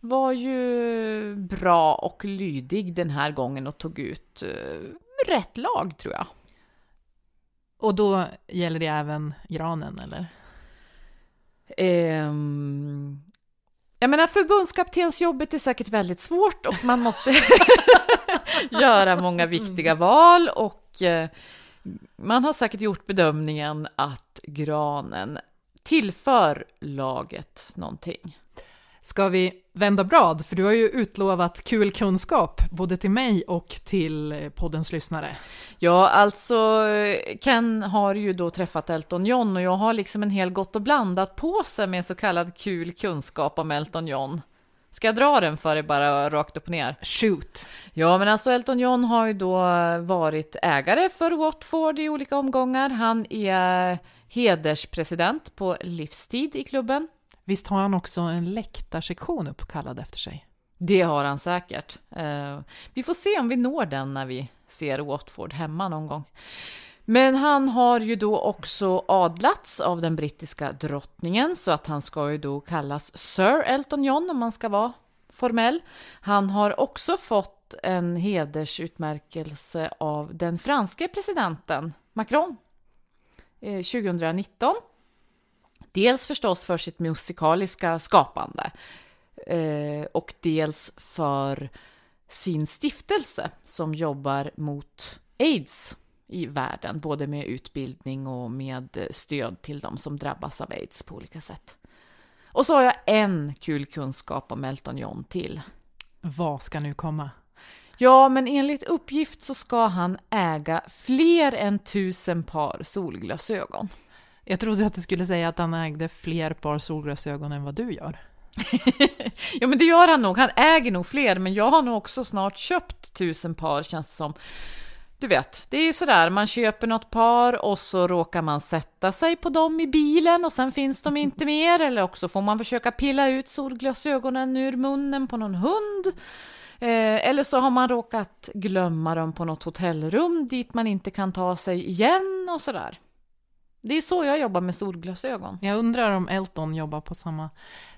var ju bra och lydig den här gången och tog ut eh, rätt lag, tror jag. Och då gäller det även granen, eller? Ehm, jag menar, förbundskaptensjobbet är säkert väldigt svårt och man måste göra många viktiga val och man har säkert gjort bedömningen att granen tillför laget någonting. Ska vi vända blad, för du har ju utlovat kul kunskap både till mig och till poddens lyssnare. Ja, alltså Ken har ju då träffat Elton John och jag har liksom en hel gott och blandat på sig med så kallad kul kunskap om Elton John. Ska jag dra den för dig bara rakt upp och ner? Shoot! Ja, men alltså Elton John har ju då varit ägare för Watford i olika omgångar. Han är hederspresident på livstid i klubben. Visst har han också en läktarsektion uppkallad efter sig? Det har han säkert. Eh, vi får se om vi når den när vi ser Watford hemma någon gång. Men han har ju då också adlats av den brittiska drottningen så att han ska ju då kallas Sir Elton John om man ska vara formell. Han har också fått en hedersutmärkelse av den franske presidenten Macron eh, 2019. Dels förstås för sitt musikaliska skapande eh, och dels för sin stiftelse som jobbar mot aids i världen, både med utbildning och med stöd till dem som drabbas av aids på olika sätt. Och så har jag en kul kunskap om Elton John till. Vad ska nu komma? Ja, men enligt uppgift så ska han äga fler än tusen par solglasögon. Jag trodde att du skulle säga att han ägde fler par solglasögon än vad du gör. ja, men det gör han nog. Han äger nog fler, men jag har nog också snart köpt tusen par känns det som. Du vet, det är sådär, man köper något par och så råkar man sätta sig på dem i bilen och sen finns de inte mer eller också får man försöka pilla ut solglasögonen ur munnen på någon hund. Eh, eller så har man råkat glömma dem på något hotellrum dit man inte kan ta sig igen och sådär. Det är så jag jobbar med solglasögon. Jag undrar om Elton jobbar på samma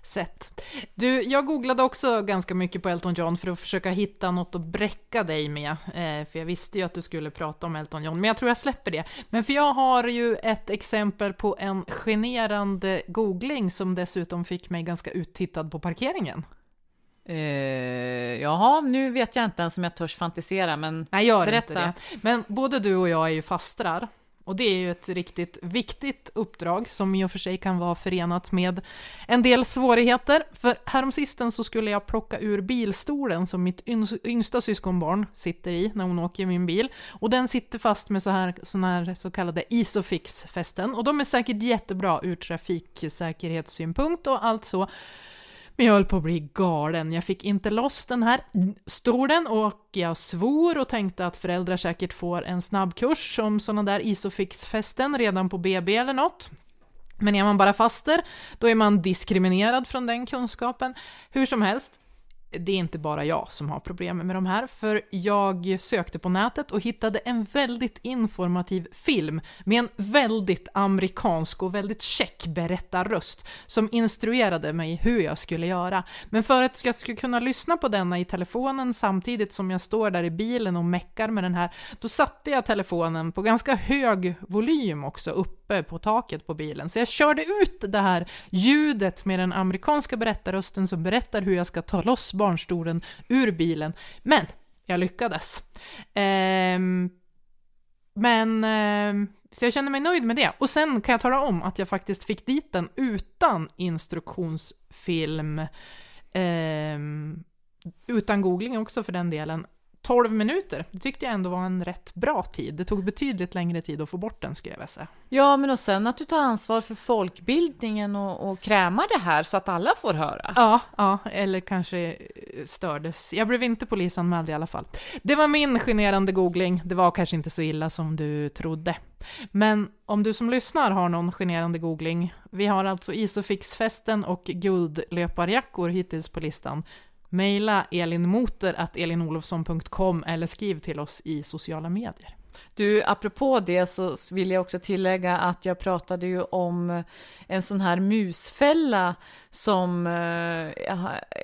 sätt. Du, jag googlade också ganska mycket på Elton John för att försöka hitta något att bräcka dig med. Eh, för jag visste ju att du skulle prata om Elton John, men jag tror jag släpper det. Men för jag har ju ett exempel på en generande googling som dessutom fick mig ganska uttittad på parkeringen. Uh, jaha, nu vet jag inte ens om jag törs fantisera, men Nej, gör berätta. Inte det. Men både du och jag är ju fastrar och det är ju ett riktigt viktigt uppdrag som i och för sig kan vara förenat med en del svårigheter. För häromsisten så skulle jag plocka ur bilstolen som mitt yngsta syskonbarn sitter i när hon åker i min bil. Och den sitter fast med så här, såna här så kallade Isofix-fästen. Och de är säkert jättebra ur trafiksäkerhetssynpunkt och allt så. Men jag höll på att bli galen. Jag fick inte loss den här stolen och jag svor och tänkte att föräldrar säkert får en snabbkurs om sådana där Isofix-fästen redan på BB eller något. Men är man bara faster, då är man diskriminerad från den kunskapen. Hur som helst, det är inte bara jag som har problem med de här, för jag sökte på nätet och hittade en väldigt informativ film med en väldigt amerikansk och väldigt check berättarröst som instruerade mig hur jag skulle göra. Men för att jag skulle kunna lyssna på denna i telefonen samtidigt som jag står där i bilen och meckar med den här, då satte jag telefonen på ganska hög volym också uppe på taket på bilen. Så jag körde ut det här ljudet med den amerikanska berättarrösten som berättar hur jag ska ta loss barnstolen ur bilen. Men jag lyckades. Ehm, men eh, så jag känner mig nöjd med det. Och sen kan jag tala om att jag faktiskt fick dit den utan instruktionsfilm. Eh, utan googling också för den delen. 12 minuter. Det tyckte jag ändå var en rätt bra tid. Det tog betydligt längre tid att få bort den skulle jag vilja säga. Ja, men och sen att du tar ansvar för folkbildningen och, och krämar det här så att alla får höra. Ja, ja, eller kanske stördes. Jag blev inte polisanmäld i alla fall. Det var min generande googling. Det var kanske inte så illa som du trodde. Men om du som lyssnar har någon generande googling, vi har alltså Isofix-festen och guldlöparjackor hittills på listan. Mejla elinmoter.elinolofsson.com eller skriv till oss i sociala medier. Du, apropå det så vill jag också tillägga att jag pratade ju om eh, en sån här musfälla som, eh,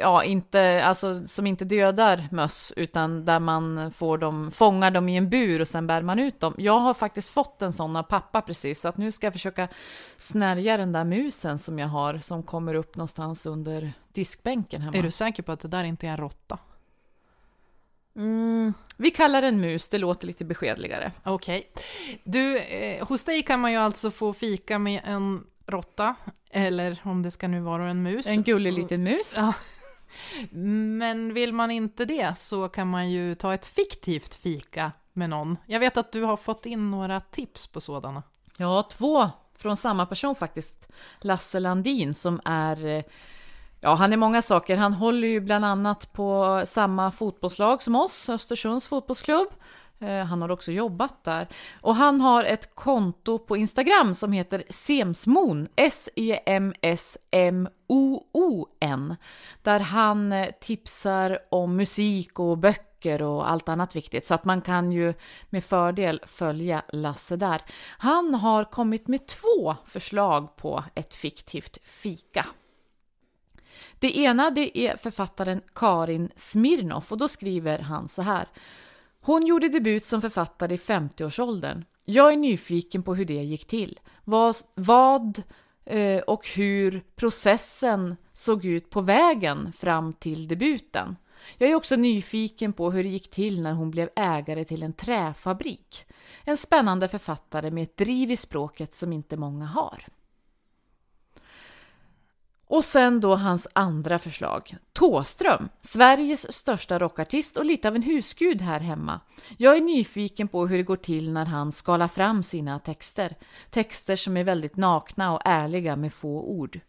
ja, inte, alltså, som inte dödar möss, utan där man får dem, fångar dem i en bur och sen bär man ut dem. Jag har faktiskt fått en sån av pappa precis, så att nu ska jag försöka snärja den där musen som jag har, som kommer upp någonstans under diskbänken hemma. Är du säker på att det där inte är en råtta? Mm, vi kallar den mus, det låter lite beskedligare. Okej. Okay. Du, eh, hos dig kan man ju alltså få fika med en råtta, eller om det ska nu vara en mus. En gullig liten mus. Ja. Men vill man inte det så kan man ju ta ett fiktivt fika med någon. Jag vet att du har fått in några tips på sådana. Ja, två från samma person faktiskt. Lasse Landin som är eh, Ja, han är många saker. Han håller ju bland annat på samma fotbollslag som oss, Östersunds fotbollsklubb. Eh, han har också jobbat där. Och han har ett konto på Instagram som heter Semsmon, S-E-M-S-M-O-O-N, där han eh, tipsar om musik och böcker och allt annat viktigt. Så att man kan ju med fördel följa Lasse där. Han har kommit med två förslag på ett fiktivt fika. Det ena det är författaren Karin Smirnoff och då skriver han så här. Hon gjorde debut som författare i 50-årsåldern. Jag är nyfiken på hur det gick till. Vad, vad eh, och hur processen såg ut på vägen fram till debuten. Jag är också nyfiken på hur det gick till när hon blev ägare till en träfabrik. En spännande författare med ett driv i språket som inte många har. Och sen då hans andra förslag. Tåström, Sveriges största rockartist och lite av en husgud här hemma. Jag är nyfiken på hur det går till när han skalar fram sina texter. Texter som är väldigt nakna och ärliga med få ord.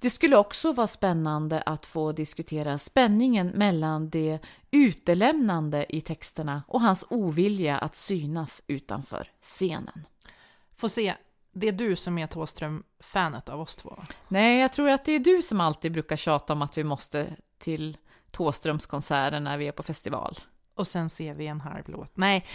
Det skulle också vara spännande att få diskutera spänningen mellan det utelämnande i texterna och hans ovilja att synas utanför scenen. Få se, det är du som är Tåström-fanet av oss två? Nej, jag tror att det är du som alltid brukar tjata om att vi måste till Tåströms konserter när vi är på festival. Och sen ser vi en halv låt. Nej,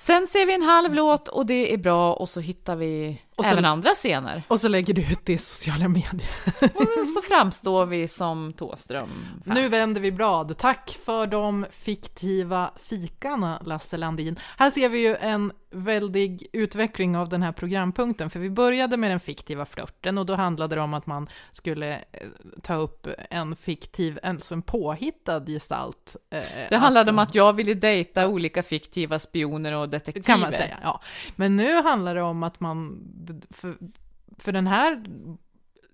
Sen ser vi en halv låt och det är bra och så hittar vi Och så- även andra scener. och så lägger du ut det i sociala medier. Och så framstår vi som Tåström. Nu vänder vi blad. Tack för de fiktiva fikarna, Lasse Landin. Här ser vi ju en väldig utveckling av den här programpunkten, för vi började med den fiktiva flörten och då handlade det om att man skulle eh, ta upp en fiktiv, alltså en påhittad gestalt. eh, Det handlade om att jag ville dejta olika fiktiva spioner och detektiver. kan man säga, ja. Men nu handlar det om att man, för, för den här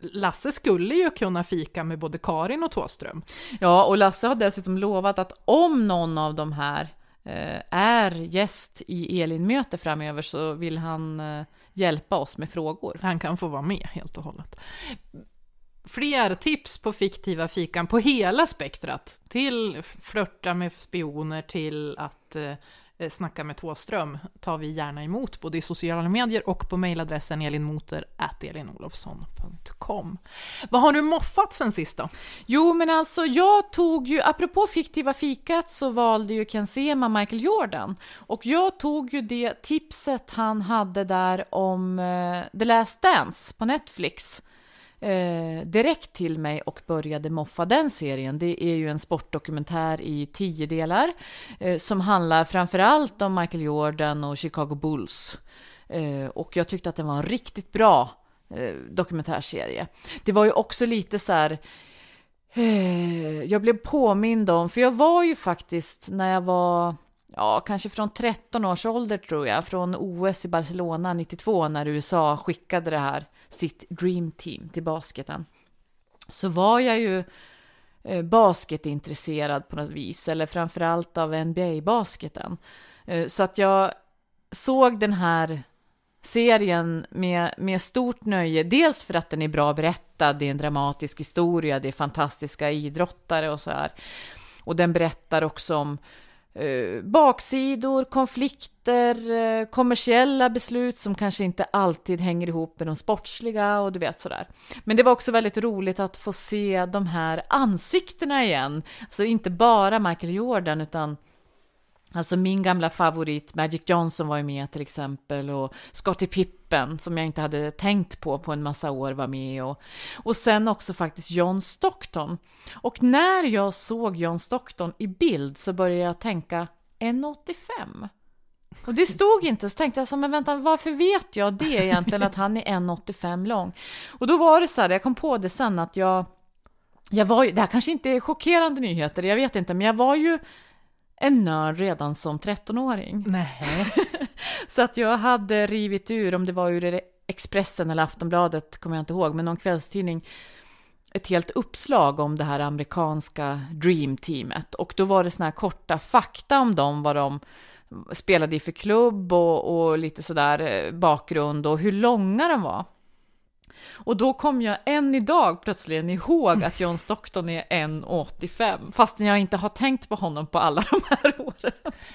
Lasse skulle ju kunna fika med både Karin och Tåström. Ja, och Lasse har dessutom lovat att om någon av de här eh, är gäst i Elin-möte framöver så vill han eh, hjälpa oss med frågor. Han kan få vara med helt och hållet. Fler tips på fiktiva fikan på hela spektrat. Till flörta med spioner till att eh, Eh, snacka med Tåström tar vi gärna emot både i sociala medier och på mejladressen elinmoter.elinolofsson.com. Vad har du moffat sen sist då? Jo, men alltså jag tog ju, apropå fiktiva fikat så valde ju Ken Sema Michael Jordan. Och jag tog ju det tipset han hade där om eh, The Last Dance på Netflix. Eh, direkt till mig och började moffa den serien. Det är ju en sportdokumentär i tio delar eh, som handlar framförallt om Michael Jordan och Chicago Bulls. Eh, och jag tyckte att den var en riktigt bra eh, dokumentärserie. Det var ju också lite så här eh, Jag blev påmind om, för jag var ju faktiskt när jag var, ja kanske från 13 års ålder tror jag, från OS i Barcelona 92 när USA skickade det här, sitt Dream Team till basketen. Så var jag ju eh, basketintresserad på något vis, eller framförallt av NBA-basketen. Eh, så att jag såg den här serien med, med stort nöje. Dels för att den är bra berättad, det är en dramatisk historia, det är fantastiska idrottare och så här. Och den berättar också om eh, baksidor, konflikter, eh, kommersiella beslut som kanske inte alltid hänger ihop med de sportsliga och du vet sådär. Men det var också väldigt roligt att få se de här ansiktena igen. Alltså inte bara Michael Jordan utan Alltså min gamla favorit Magic Johnson var ju med till exempel och Scottie Pippen som jag inte hade tänkt på på en massa år var med och, och sen också faktiskt John Stockton. Och när jag såg John Stockton i bild så började jag tänka 1,85. Och det stod inte, så tänkte jag så men vänta, varför vet jag det egentligen att han är 1,85 lång? Och då var det så här, jag kom på det sen att jag, jag var ju, det här kanske inte är chockerande nyheter, jag vet inte, men jag var ju en nörd redan som 13-åring. Nej. Så att jag hade rivit ur, om det var ur Expressen eller Aftonbladet, kommer jag inte ihåg, men någon kvällstidning, ett helt uppslag om det här amerikanska Dream-teamet och då var det såna här korta fakta om dem, vad de spelade i för klubb och, och lite sådär eh, bakgrund och hur långa de var. Och då kom jag än idag plötsligen ihåg att John Stockton är 1,85 fastän jag inte har tänkt på honom på alla de här åren.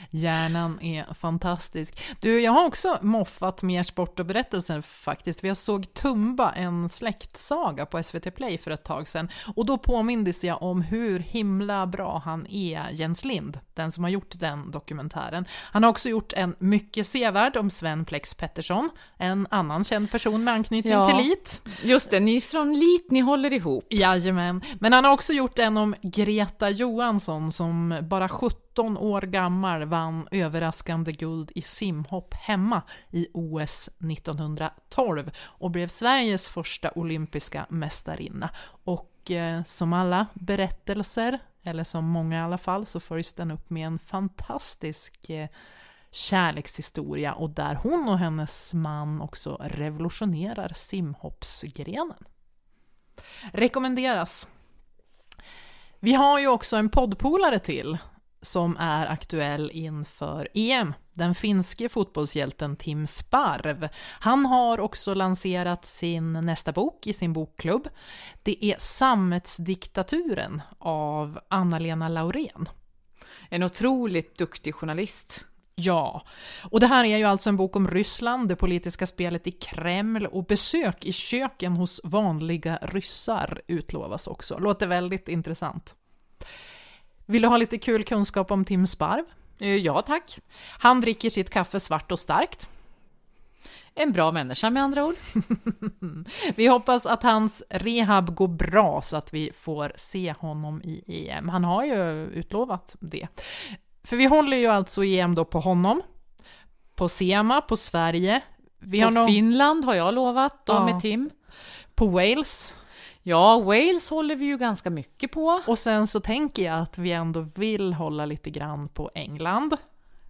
Hjärnan är fantastisk. Du, jag har också moffat mer sport och berättelser faktiskt. Jag såg Tumba, en släktsaga på SVT Play för ett tag sedan och då påmindes jag om hur himla bra han är, Jens Lind, den som har gjort den dokumentären. Han har också gjort en mycket sevärd om Sven Plex Pettersson, en annan känd person med anknytning ja. till LIT. Just det, ni är från LIT, ni håller ihop. Jajamän. Men han har också gjort en om Greta Johansson som bara 17 år gammal vann överraskande guld i simhopp hemma i OS 1912 och blev Sveriges första olympiska mästarinna. Och eh, som alla berättelser, eller som många i alla fall, så följs den upp med en fantastisk eh, kärlekshistoria och där hon och hennes man också revolutionerar simhoppsgrenen. Rekommenderas. Vi har ju också en poddpolare till som är aktuell inför EM. Den finske fotbollshjälten Tim Sparv. Han har också lanserat sin nästa bok i sin bokklubb. Det är Sammetsdiktaturen av Anna-Lena Laurén. En otroligt duktig journalist. Ja, och det här är ju alltså en bok om Ryssland, det politiska spelet i Kreml och besök i köken hos vanliga ryssar utlovas också. Låter väldigt intressant. Vill du ha lite kul kunskap om Tim Sparv? Eh, ja, tack. Han dricker sitt kaffe svart och starkt. En bra människa med andra ord. vi hoppas att hans rehab går bra så att vi får se honom i EM. Han har ju utlovat det. För vi håller ju alltså EM då på honom, på Sema, på Sverige. Vi på har någon... Finland har jag lovat då ja. med Tim. På Wales. Ja, Wales håller vi ju ganska mycket på. Och sen så tänker jag att vi ändå vill hålla lite grann på England.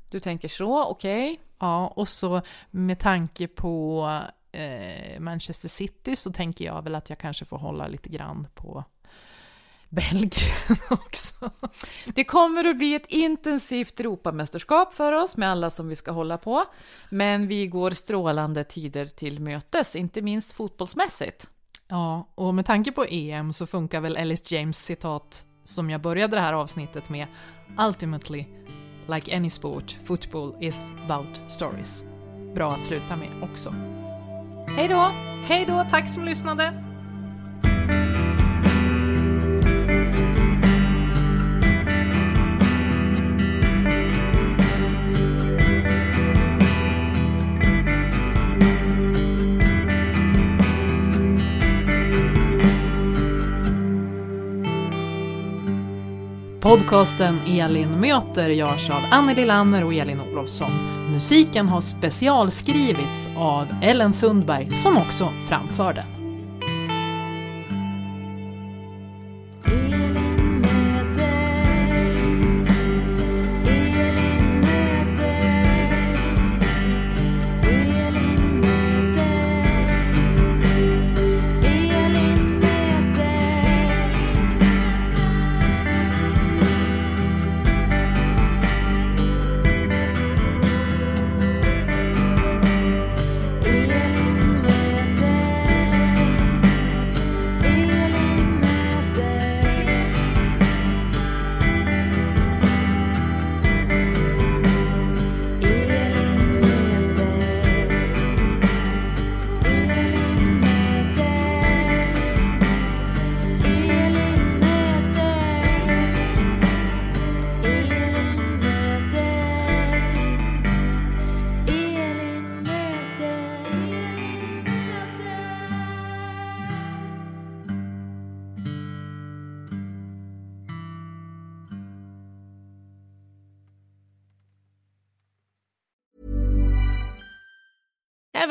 Du tänker så, okej. Okay. Ja, och så med tanke på eh, Manchester City så tänker jag väl att jag kanske får hålla lite grann på Belgien också. Det kommer att bli ett intensivt Europamästerskap för oss med alla som vi ska hålla på. Men vi går strålande tider till mötes, inte minst fotbollsmässigt. Ja, och med tanke på EM så funkar väl Ellis James citat som jag började det här avsnittet med Ultimately, like any sport, football is about stories. Bra att sluta med också. Hej då! Hej då, tack som lyssnade! Podcasten Elin möter görs av Anneli Lanner och Elin Olofsson. Musiken har specialskrivits av Ellen Sundberg som också framför den.